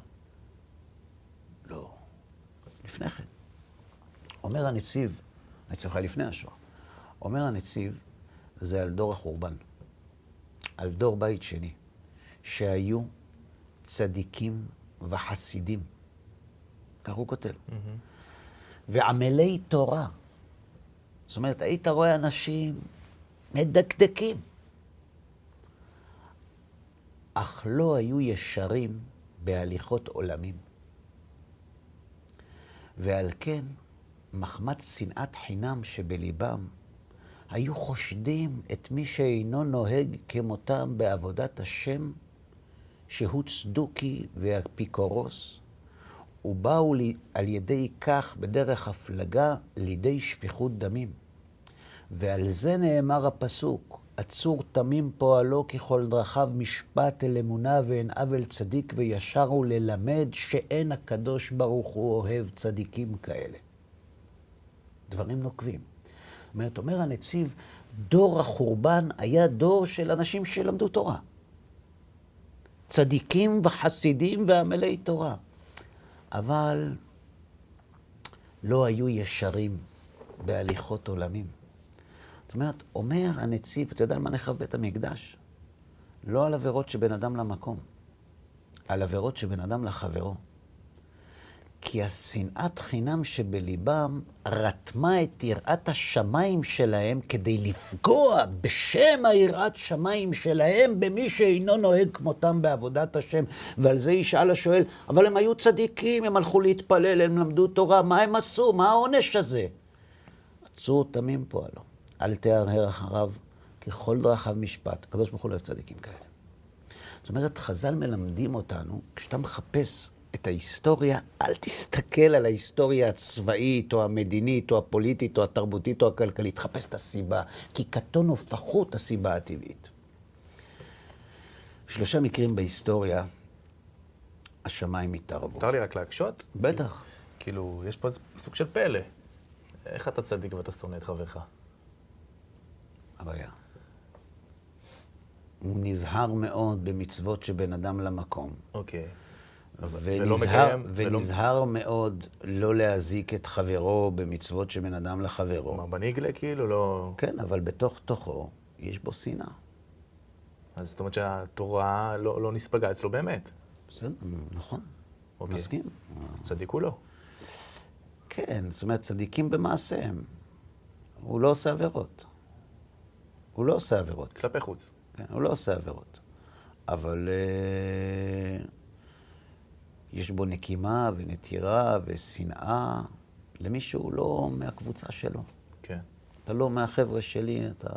Speaker 1: לא, לפני כן. אומר הנציב, אני צריך לפני השואה, אומר הנציב, זה על דור החורבן, על דור בית שני, שהיו צדיקים וחסידים. כך הוא כותב. ועמלי תורה. זאת אומרת, היית רואה אנשים מדקדקים, אך לא היו ישרים בהליכות עולמים. ועל כן, מחמת שנאת חינם שבליבם, היו חושדים את מי שאינו נוהג כמותם בעבודת השם, שהוא צדוקי ואפיקורוס, ובאו על ידי כך בדרך הפלגה לידי שפיכות דמים. ועל זה נאמר הפסוק, עצור תמים פועלו ככל דרכיו משפט אל אמונה ואין עוול צדיק וישר הוא ללמד שאין הקדוש ברוך הוא אוהב צדיקים כאלה. דברים נוקבים. אומרת, אומר הנציב, דור החורבן היה דור של אנשים שלמדו תורה. צדיקים וחסידים ועמלי תורה. אבל לא היו ישרים בהליכות עולמים. זאת אומרת, אומר הנציב, אתה יודע על מה נחרב בית המקדש? לא על עבירות שבין אדם למקום, על עבירות שבין אדם לחברו. כי השנאת חינם שבליבם רתמה את יראת השמיים שלהם כדי לפגוע בשם היראת שמיים שלהם במי שאינו נוהג כמותם בעבודת השם. ועל זה ישאל השואל, אבל הם היו צדיקים, הם הלכו להתפלל, הם למדו תורה, מה הם עשו? מה העונש הזה? עצור תמים פועלו, אל תהרהר אחריו, ככל דרכיו משפט. הקדוש ברוך הוא לא אוהב צדיקים כאלה. זאת אומרת, חז"ל מלמדים אותנו, כשאתה מחפש את ההיסטוריה, אל תסתכל על ההיסטוריה הצבאית, או המדינית, או הפוליטית, או התרבותית, או הכלכלית. תחפש את הסיבה, כי קטון ופחות הסיבה הטבעית. שלושה מקרים בהיסטוריה, השמיים התערבו.
Speaker 2: מותר לי רק להקשות?
Speaker 1: בטח.
Speaker 2: כאילו, יש פה איזה סוג של פלא. איך אתה צדיק ואתה שונא את חברך?
Speaker 1: הבעיה. הוא נזהר מאוד במצוות שבין אדם למקום.
Speaker 2: אוקיי.
Speaker 1: ונזהר,
Speaker 2: מקיים, ולא-
Speaker 1: ונזהר מאוד לא להזיק את חברו במצוות שבין אדם לחברו.
Speaker 2: כלומר, בניגלה כאילו לא...
Speaker 1: כן, אבל בתוך תוכו יש בו שנאה.
Speaker 2: אז זאת אומרת שהתורה לא, לא נספגה אצלו באמת.
Speaker 1: בסדר, נכון,
Speaker 2: אוקיי.
Speaker 1: מסכים.
Speaker 2: צדיק הוא לא.
Speaker 1: כן, זאת אומרת, צדיקים במעשיהם. הוא לא עושה עבירות. הוא לא עושה עבירות.
Speaker 2: כלפי חוץ.
Speaker 1: כן, הוא לא עושה עבירות. אבל אה, יש בו נקימה ונטירה ושנאה למי שהוא לא מהקבוצה שלו.
Speaker 2: כן.
Speaker 1: אתה לא מהחבר'ה שלי, אתה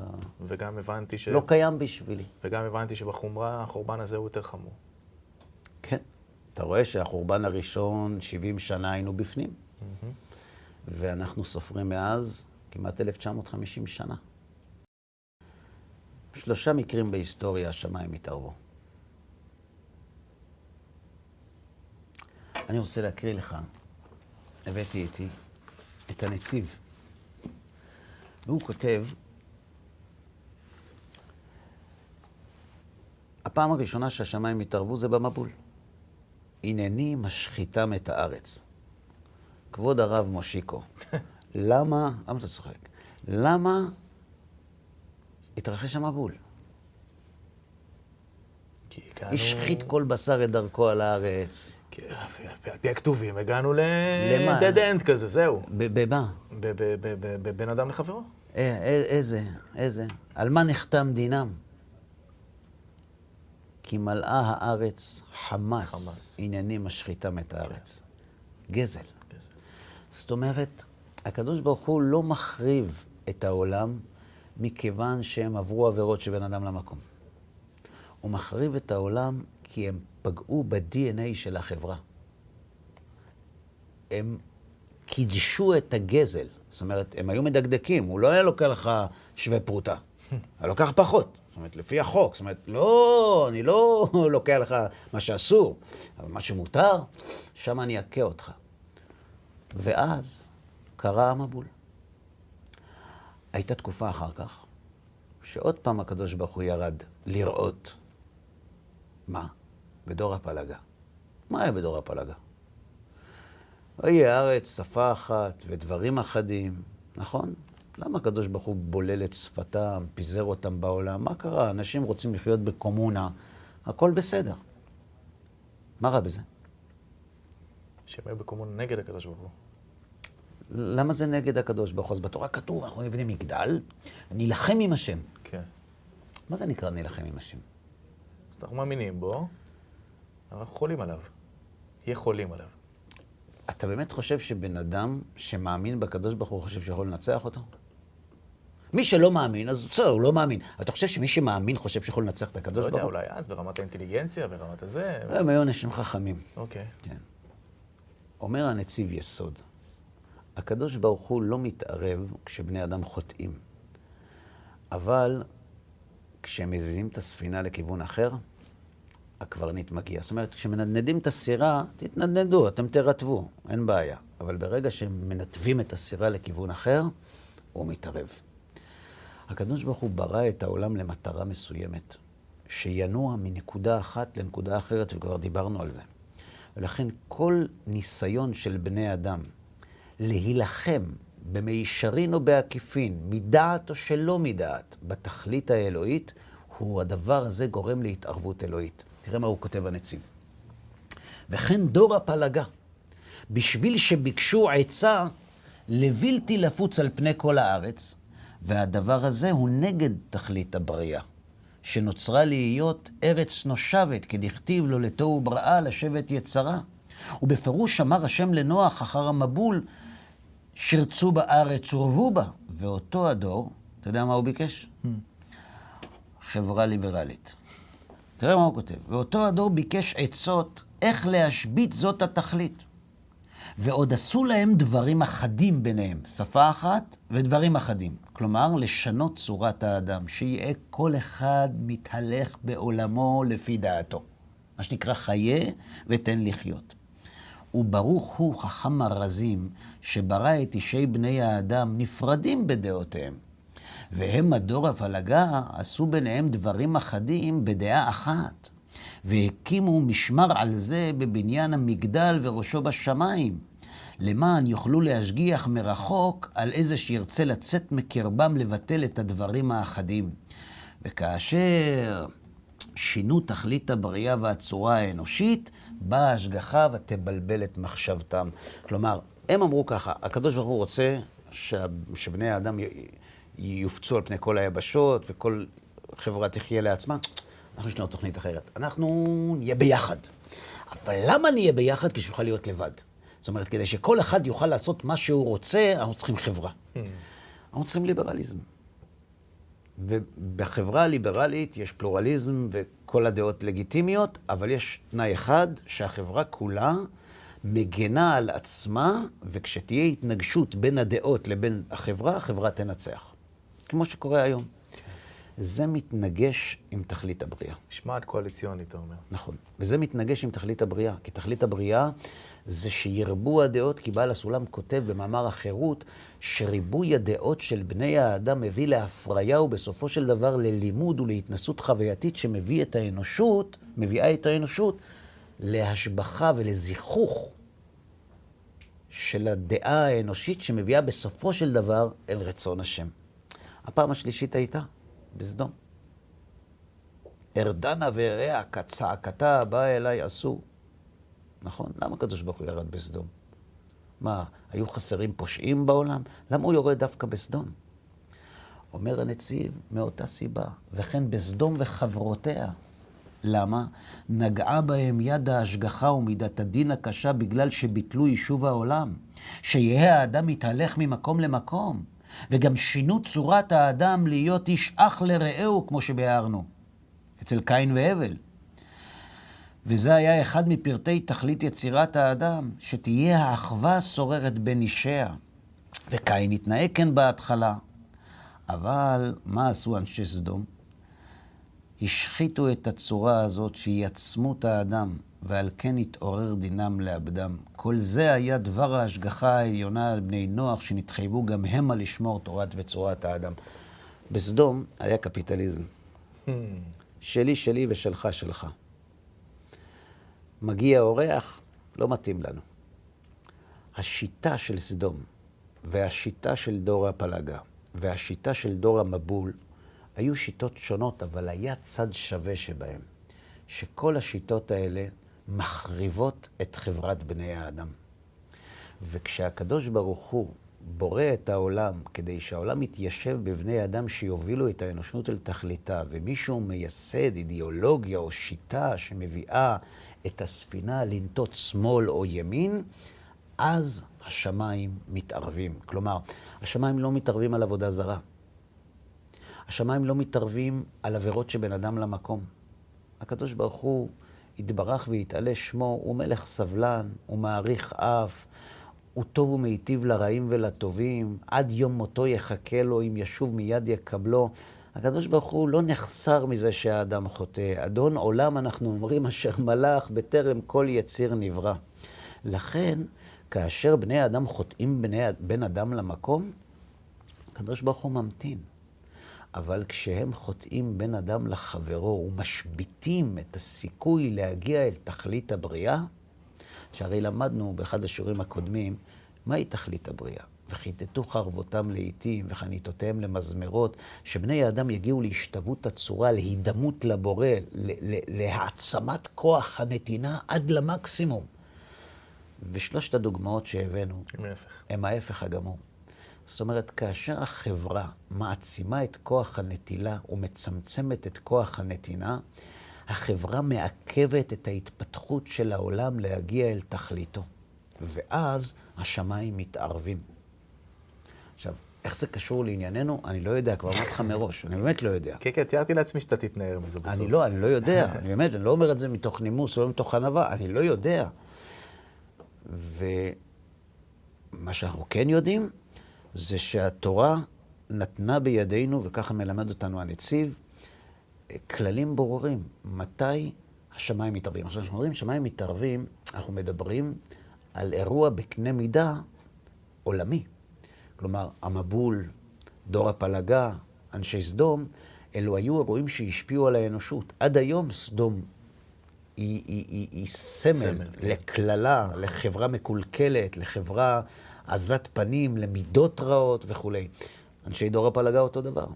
Speaker 2: וגם הבנתי ש...
Speaker 1: לא קיים בשבילי.
Speaker 2: וגם הבנתי שבחומרה, החורבן הזה הוא יותר חמור.
Speaker 1: כן. אתה רואה שהחורבן הראשון, 70 שנה היינו בפנים, ואנחנו סופרים מאז כמעט 1950 שנה. שלושה מקרים בהיסטוריה השמיים התערבו. אני רוצה להקריא לך, הבאתי איתי את הנציב, והוא כותב, הפעם הראשונה שהשמיים התערבו זה במבול. הנני משחיתם את הארץ. כבוד הרב מושיקו, למה, למה אתה צוחק? למה התרחש המבול? השחית כל בשר את דרכו על הארץ.
Speaker 2: על פי הכתובים הגענו
Speaker 1: למה?
Speaker 2: ל-dead end כזה, זהו.
Speaker 1: במה?
Speaker 2: ב- ב- ב- ב- ב- בין אדם לחברו.
Speaker 1: א- א- איזה? איזה? על מה נחתם דינם? כי מלאה הארץ חמס. עניינים משחיתם את הארץ. גזל.
Speaker 2: גזל.
Speaker 1: זאת אומרת, הקדוש ברוך הוא לא מחריב את העולם מכיוון שהם עברו עבירות שבין אדם למקום. הוא מחריב את העולם כי הם פגעו ב-DNA של החברה. הם קידשו את הגזל. זאת אומרת, הם היו מדקדקים, הוא לא היה לוקח לך שווה פרוטה. היה לוקח פחות. זאת אומרת, לפי החוק. זאת אומרת, לא, אני לא לוקח לך מה שאסור, אבל מה שמותר, שם אני אכה אותך. ואז קרה המבול. הייתה תקופה אחר כך, שעוד פעם הקדוש ברוך הוא ירד לראות. מה? בדור הפלגה. מה היה בדור הפלגה? ויהי הארץ שפה אחת ודברים אחדים, נכון? למה הקדוש ברוך הוא בולל את שפתם, פיזר אותם בעולם? מה קרה? אנשים רוצים לחיות בקומונה, הכל בסדר. מה רע בזה?
Speaker 2: שהם היו בקומון נגד הקדוש ברוך הוא.
Speaker 1: למה זה נגד הקדוש ברוך הוא? אז בתורה כתוב, אנחנו נבנה מגדל, נילחם עם השם.
Speaker 2: כן.
Speaker 1: מה זה נקרא נילחם עם השם?
Speaker 2: אז אנחנו מאמינים בו, אנחנו חולים עליו. יהיה חולים עליו.
Speaker 1: אתה באמת חושב שבן אדם שמאמין בקדוש ברוך הוא חושב שיכול לנצח אותו? מי שלא מאמין, אז בסדר, הוא לא מאמין. אתה חושב שמי שמאמין חושב שיכול לנצח את
Speaker 2: לא
Speaker 1: הקדוש
Speaker 2: יודע,
Speaker 1: ברוך הוא?
Speaker 2: אולי אז, ברמת האינטליגנציה, ברמת הזה.
Speaker 1: הם היו אנשים חכמים.
Speaker 2: אוקיי.
Speaker 1: כן. אומר הנציב יסוד, הקדוש ברוך הוא לא מתערב כשבני אדם חוטאים, אבל כשהם מזיזים את הספינה לכיוון אחר, הקברניט מגיע. זאת אומרת, כשמנדנדים את הסירה, תתנדנדו, אתם תרטבו, אין בעיה. אבל ברגע שמנתבים את הסירה לכיוון אחר, הוא מתערב. הקדוש ברוך הוא ברא את העולם למטרה מסוימת, שינוע מנקודה אחת לנקודה אחרת, וכבר דיברנו על זה. ולכן כל ניסיון של בני אדם להילחם במישרין או בעקיפין, מדעת או שלא מדעת, בתכלית האלוהית, הוא הדבר הזה גורם להתערבות אלוהית. תראה מה הוא כותב הנציב. וכן דור הפלגה, בשביל שביקשו עצה לבלתי לפוץ על פני כל הארץ, והדבר הזה הוא נגד תכלית הבריאה, שנוצרה להיות ארץ נושבת, כדכתיב לו לתוהו בראה לשבת יצרה. ובפירוש אמר השם לנוח אחר המבול, שרצו בארץ ורבו בה. ואותו הדור, אתה יודע מה הוא ביקש? חברה ליברלית. תראה מה הוא כותב. ואותו הדור ביקש עצות איך להשבית זאת התכלית. ועוד עשו להם דברים אחדים ביניהם, שפה אחת ודברים אחדים. כלומר, לשנות צורת האדם, שיהיה כל אחד מתהלך בעולמו לפי דעתו. מה שנקרא חיה ותן לחיות. וברוך הוא חכם ארזים, שברא את אישי בני האדם נפרדים בדעותיהם. והם הדור הפלגה עשו ביניהם דברים אחדים בדעה אחת, והקימו משמר על זה בבניין המגדל וראשו בשמיים, למען יוכלו להשגיח מרחוק על איזה שירצה לצאת מקרבם לבטל את הדברים האחדים. וכאשר שינו תכלית הבריאה והצורה האנושית, באה ההשגחה ותבלבל את מחשבתם. כלומר, הם אמרו ככה, הקדוש ברוך הוא רוצה שה- שבני האדם י- יופצו על פני כל היבשות וכל חברה תחיה לעצמה. אנחנו יש לנו תוכנית אחרת. אנחנו נהיה ביחד. אבל למה נהיה ביחד? כי שנוכל להיות לבד. זאת אומרת, כדי שכל אחד יוכל לעשות מה שהוא רוצה, אנחנו צריכים חברה. אנחנו צריכים ליברליזם. ובחברה הליברלית יש פלורליזם וכל הדעות לגיטימיות, אבל יש תנאי אחד, שהחברה כולה מגנה על עצמה, וכשתהיה התנגשות בין הדעות לבין החברה, החברה תנצח. כמו שקורה היום. זה מתנגש עם תכלית הבריאה.
Speaker 2: משמעת קואליציונית, אתה אומר.
Speaker 1: נכון. וזה מתנגש עם תכלית הבריאה. כי תכלית הבריאה זה שירבו הדעות, כי בעל הסולם כותב במאמר החירות, שריבוי הדעות של בני האדם מביא להפריה ובסופו של דבר ללימוד ולהתנסות חווייתית שמביא את האנושות, מביאה את האנושות להשבחה ולזיכוך של הדעה האנושית שמביאה בסופו של דבר אל רצון השם. הפעם השלישית הייתה בסדום. ארדנה ואריה כצעקתה באה אליי אסור. נכון? למה הקדוש ברוך הוא ירד בסדום? מה, היו חסרים פושעים בעולם? למה הוא יורד דווקא בסדום? אומר הנציב, מאותה סיבה, וכן בסדום וחברותיה. למה? נגעה בהם יד ההשגחה ומידת הדין הקשה בגלל שביטלו יישוב העולם. שיהא האדם מתהלך ממקום למקום. וגם שינו צורת האדם להיות איש אח לרעהו, כמו שביארנו, אצל קין והבל. וזה היה אחד מפרטי תכלית יצירת האדם, שתהיה האחווה השוררת בין אישיה. וקין התנהג כן בהתחלה. אבל מה עשו אנשי סדום? השחיתו את הצורה הזאת שהיא עצמות האדם, ועל כן התעורר דינם לאבדם. כל זה היה דבר ההשגחה העליונה על בני נוח, שנתחייבו גם המה לשמור תורת וצורת האדם. בסדום היה קפיטליזם. שלי, שלי ושלך, שלך. מגיע אורח, לא מתאים לנו. השיטה של סדום והשיטה של דור הפלגה והשיטה של דור המבול היו שיטות שונות, אבל היה צד שווה שבהם. שכל השיטות האלה מחריבות את חברת בני האדם. וכשהקדוש ברוך הוא בורא את העולם כדי שהעולם יתיישב בבני אדם שיובילו את האנושות אל תכליתה, ומישהו מייסד אידיאולוגיה או שיטה שמביאה את הספינה לנטות שמאל או ימין, אז השמיים מתערבים. כלומר, השמיים לא מתערבים על עבודה זרה. השמיים לא מתערבים על עבירות שבין אדם למקום. הקדוש ברוך הוא יתברך ויתעלה שמו, הוא מלך סבלן, הוא מעריך אף, הוא טוב ומיטיב לרעים ולטובים, עד יום מותו יחכה לו, אם ישוב מיד יקבלו. הקדוש ברוך הוא לא נחסר מזה שהאדם חוטא. אדון עולם, אנחנו אומרים, אשר מלך בטרם כל יציר נברא. לכן, כאשר בני האדם חוטאים בני, בין אדם למקום, הקדוש ברוך הוא ממתין. אבל כשהם חוטאים בין אדם לחברו ומשביתים את הסיכוי להגיע אל תכלית הבריאה, שהרי למדנו באחד השיעורים הקודמים, מהי תכלית הבריאה? וכיתתו חרבותם לעיתים וחניתותיהם למזמרות, שבני האדם יגיעו להשתוות הצורה, להידמות לבורא, להעצמת כוח הנתינה עד למקסימום. ושלושת הדוגמאות שהבאנו, הם ההפך הגמור. זאת אומרת, כאשר החברה מעצימה את כוח הנטילה ומצמצמת את כוח הנתינה, החברה מעכבת את ההתפתחות של העולם להגיע אל תכליתו. ואז השמיים מתערבים. עכשיו, איך זה קשור לענייננו? אני לא יודע, כבר אמרתי לך מראש, אני באמת לא יודע.
Speaker 2: כן, כן, תיארתי לעצמי שאתה תתנער מזה בסוף.
Speaker 1: אני לא, אני לא יודע, אני באמת, אני לא אומר את זה מתוך נימוס, לא מתוך ענווה, אני לא יודע. ומה שאנחנו כן יודעים, זה שהתורה נתנה בידינו, וככה מלמד אותנו הנציב, כללים ברורים, מתי השמיים מתערבים. עכשיו, כשאנחנו אומרים שמיים מתערבים, אנחנו מדברים על אירוע בקנה מידה עולמי. כלומר, המבול, דור הפלגה, אנשי סדום, אלו היו אירועים שהשפיעו על האנושות. עד היום סדום היא, היא, היא, היא סמל, סמל כן. לקללה, לחברה מקולקלת, לחברה עזת פנים, למידות רעות וכולי. אנשי דור הפלגה אותו דבר,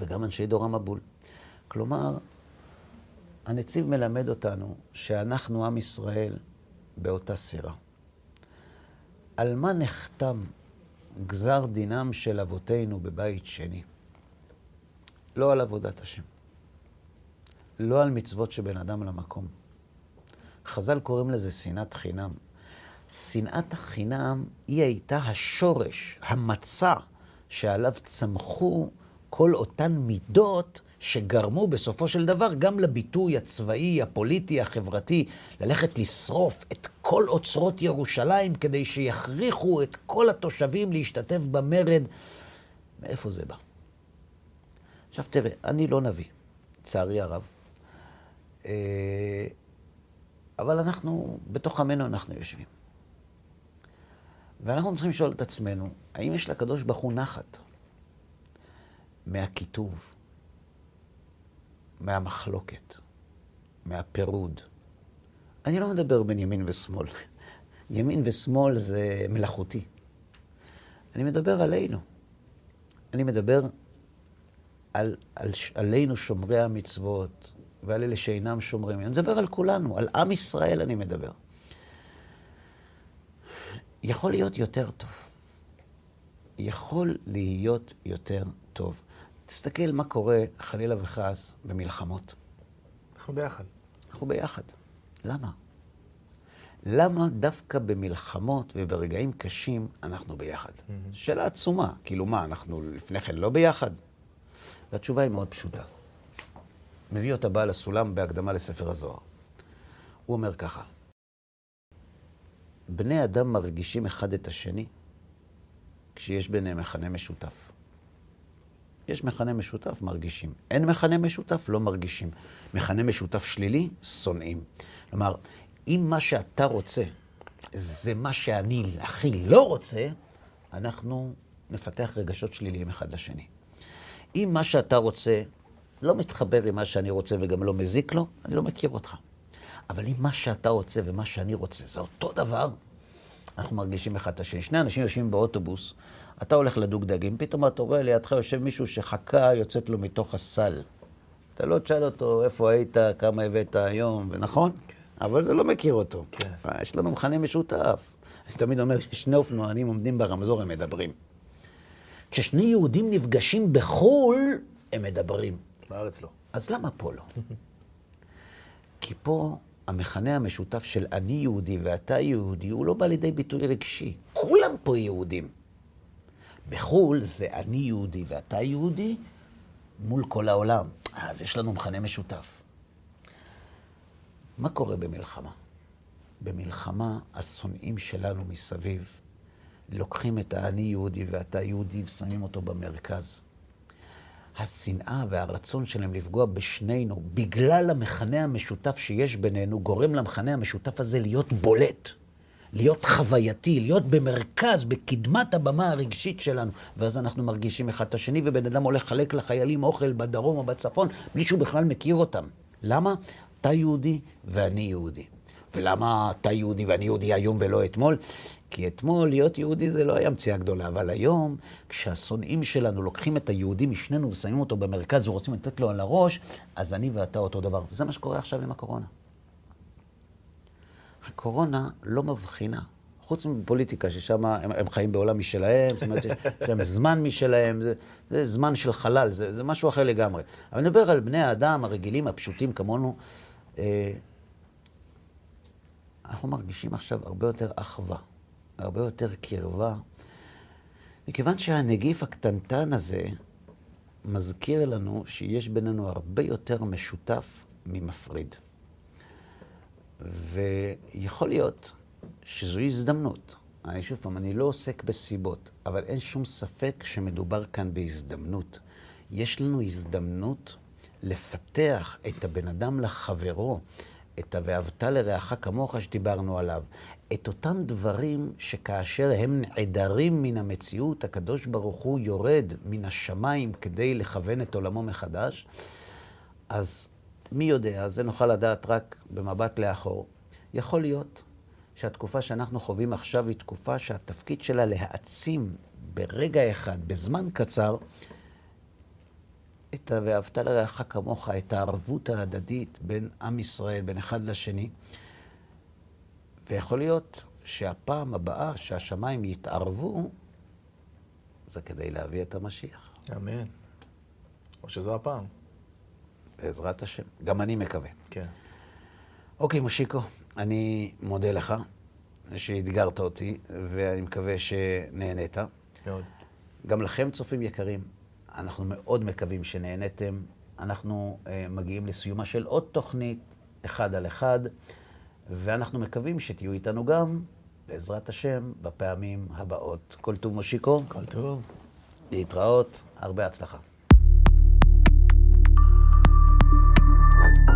Speaker 1: וגם אנשי דור המבול. כלומר, הנציב מלמד אותנו שאנחנו, עם ישראל, באותה סירה. על מה נחתם גזר דינם של אבותינו בבית שני? לא על עבודת השם. לא על מצוות שבין אדם למקום. חז"ל קוראים לזה שנאת חינם. שנאת החינם היא הייתה השורש, המצע, שעליו צמחו כל אותן מידות שגרמו בסופו של דבר גם לביטוי הצבאי, הפוליטי, החברתי, ללכת לשרוף את כל אוצרות ירושלים כדי שיכריחו את כל התושבים להשתתף במרד. מאיפה זה בא? עכשיו תראה, אני לא נביא, לצערי הרב. אה, אבל אנחנו, בתוך עמנו אנחנו יושבים. ואנחנו צריכים לשאול את עצמנו, האם יש לקדוש ברוך הוא נחת מהקיטוב, מהמחלוקת, מהפירוד? אני לא מדבר בין ימין ושמאל. ימין ושמאל זה מלאכותי. אני מדבר עלינו. אני מדבר על, על, עלינו שומרי המצוות ועל אלה שאינם שומרים. אני מדבר על כולנו, על עם ישראל אני מדבר. יכול להיות יותר טוב. יכול להיות יותר טוב. תסתכל מה קורה, חלילה וחס, במלחמות.
Speaker 2: אנחנו ביחד.
Speaker 1: אנחנו ביחד. למה? למה דווקא במלחמות וברגעים קשים אנחנו ביחד? Mm-hmm. שאלה עצומה. כאילו מה, אנחנו לפני כן לא ביחד? והתשובה היא מאוד פשוטה. מביא אותה בעל הסולם בהקדמה לספר הזוהר. הוא אומר ככה, בני אדם מרגישים אחד את השני כשיש ביניהם מכנה משותף. יש מכנה משותף, מרגישים. אין מכנה משותף, לא מרגישים. מכנה משותף שלילי, שונאים. כלומר, אם מה שאתה רוצה זה מה שאני הכי לא רוצה, אנחנו נפתח רגשות שליליים אחד לשני. אם מה שאתה רוצה לא מתחבר עם מה שאני רוצה וגם לא מזיק לו, אני לא מכיר אותך. אבל אם מה שאתה רוצה ומה שאני רוצה זה אותו דבר, אנחנו מרגישים אחד את השני. שני אנשים יושבים באוטובוס, אתה הולך לדוג דגים, פתאום אתה רואה לידך יושב מישהו שחכה יוצאת לו מתוך הסל. אתה לא תשאל אותו איפה היית, כמה הבאת היום, ונכון? כן. אבל אתה לא מכיר אותו. כן. יש לנו מכנה משותף. אני תמיד אומר ששני אופנוענים עומדים ברמזור, הם מדברים. כששני יהודים נפגשים בחו"ל, הם מדברים.
Speaker 2: בארץ לא.
Speaker 1: אז למה פה לא? כי פה המכנה המשותף של אני יהודי ואתה יהודי, הוא לא בא לידי ביטוי רגשי. כולם פה יהודים. בחו"ל זה אני יהודי ואתה יהודי מול כל העולם. אז יש לנו מכנה משותף. מה קורה במלחמה? במלחמה השונאים שלנו מסביב לוקחים את האני יהודי ואתה יהודי ושמים אותו במרכז. השנאה והרצון שלהם לפגוע בשנינו, בגלל המכנה המשותף שיש בינינו, גורם למכנה המשותף הזה להיות בולט, להיות חווייתי, להיות במרכז, בקדמת הבמה הרגשית שלנו. ואז אנחנו מרגישים אחד את השני, ובן אדם הולך לחלק לחיילים אוכל בדרום או בצפון, בלי שהוא בכלל מכיר אותם. למה? אתה יהודי ואני יהודי. ולמה אתה יהודי ואני יהודי היום ולא אתמול? כי אתמול להיות יהודי זה לא היה מציאה גדולה, אבל היום, כשהשונאים שלנו לוקחים את היהודי משנינו ושמים אותו במרכז ורוצים לתת לו על הראש, אז אני ואתה אותו דבר. וזה מה שקורה עכשיו עם הקורונה. הקורונה לא מבחינה. חוץ מפוליטיקה, ששם הם, הם חיים בעולם משלהם, זאת אומרת, יש להם זמן משלהם, זה, זה זמן של חלל, זה, זה משהו אחר לגמרי. אבל אני מדבר על בני האדם הרגילים, הפשוטים כמונו. אה, אנחנו מרגישים עכשיו הרבה יותר אחווה. הרבה יותר קרבה, מכיוון שהנגיף הקטנטן הזה מזכיר לנו שיש בינינו הרבה יותר משותף ממפריד. ויכול להיות שזו הזדמנות. אני שוב פעם, אני לא עוסק בסיבות, אבל אין שום ספק שמדובר כאן בהזדמנות. יש לנו הזדמנות לפתח את הבן אדם לחברו, את ה"ואהבת לרעך כמוך" שדיברנו עליו, את אותם דברים שכאשר הם נעדרים מן המציאות, הקדוש ברוך הוא יורד מן השמיים כדי לכוון את עולמו מחדש, אז מי יודע, זה נוכל לדעת רק במבט לאחור. יכול להיות שהתקופה שאנחנו חווים עכשיו היא תקופה שהתפקיד שלה להעצים ברגע אחד, בזמן קצר, את ה"ואהבת לרעך כמוך", את הערבות ההדדית בין עם ישראל, בין אחד לשני. ויכול להיות שהפעם הבאה שהשמיים יתערבו, זה כדי להביא את המשיח.
Speaker 2: אמן. או שזו הפעם.
Speaker 1: בעזרת השם. גם אני מקווה.
Speaker 2: כן.
Speaker 1: אוקיי, מושיקו, אני מודה לך שאתגרת אותי, ואני מקווה שנהנית.
Speaker 2: מאוד.
Speaker 1: גם לכם, צופים יקרים, אנחנו מאוד מקווים שנהניתם. אנחנו אה, מגיעים לסיומה של עוד תוכנית, אחד על אחד, ואנחנו מקווים שתהיו איתנו גם, בעזרת השם, בפעמים הבאות. כל טוב מושיקו.
Speaker 2: כל טוב.
Speaker 1: להתראות, הרבה הצלחה. thank you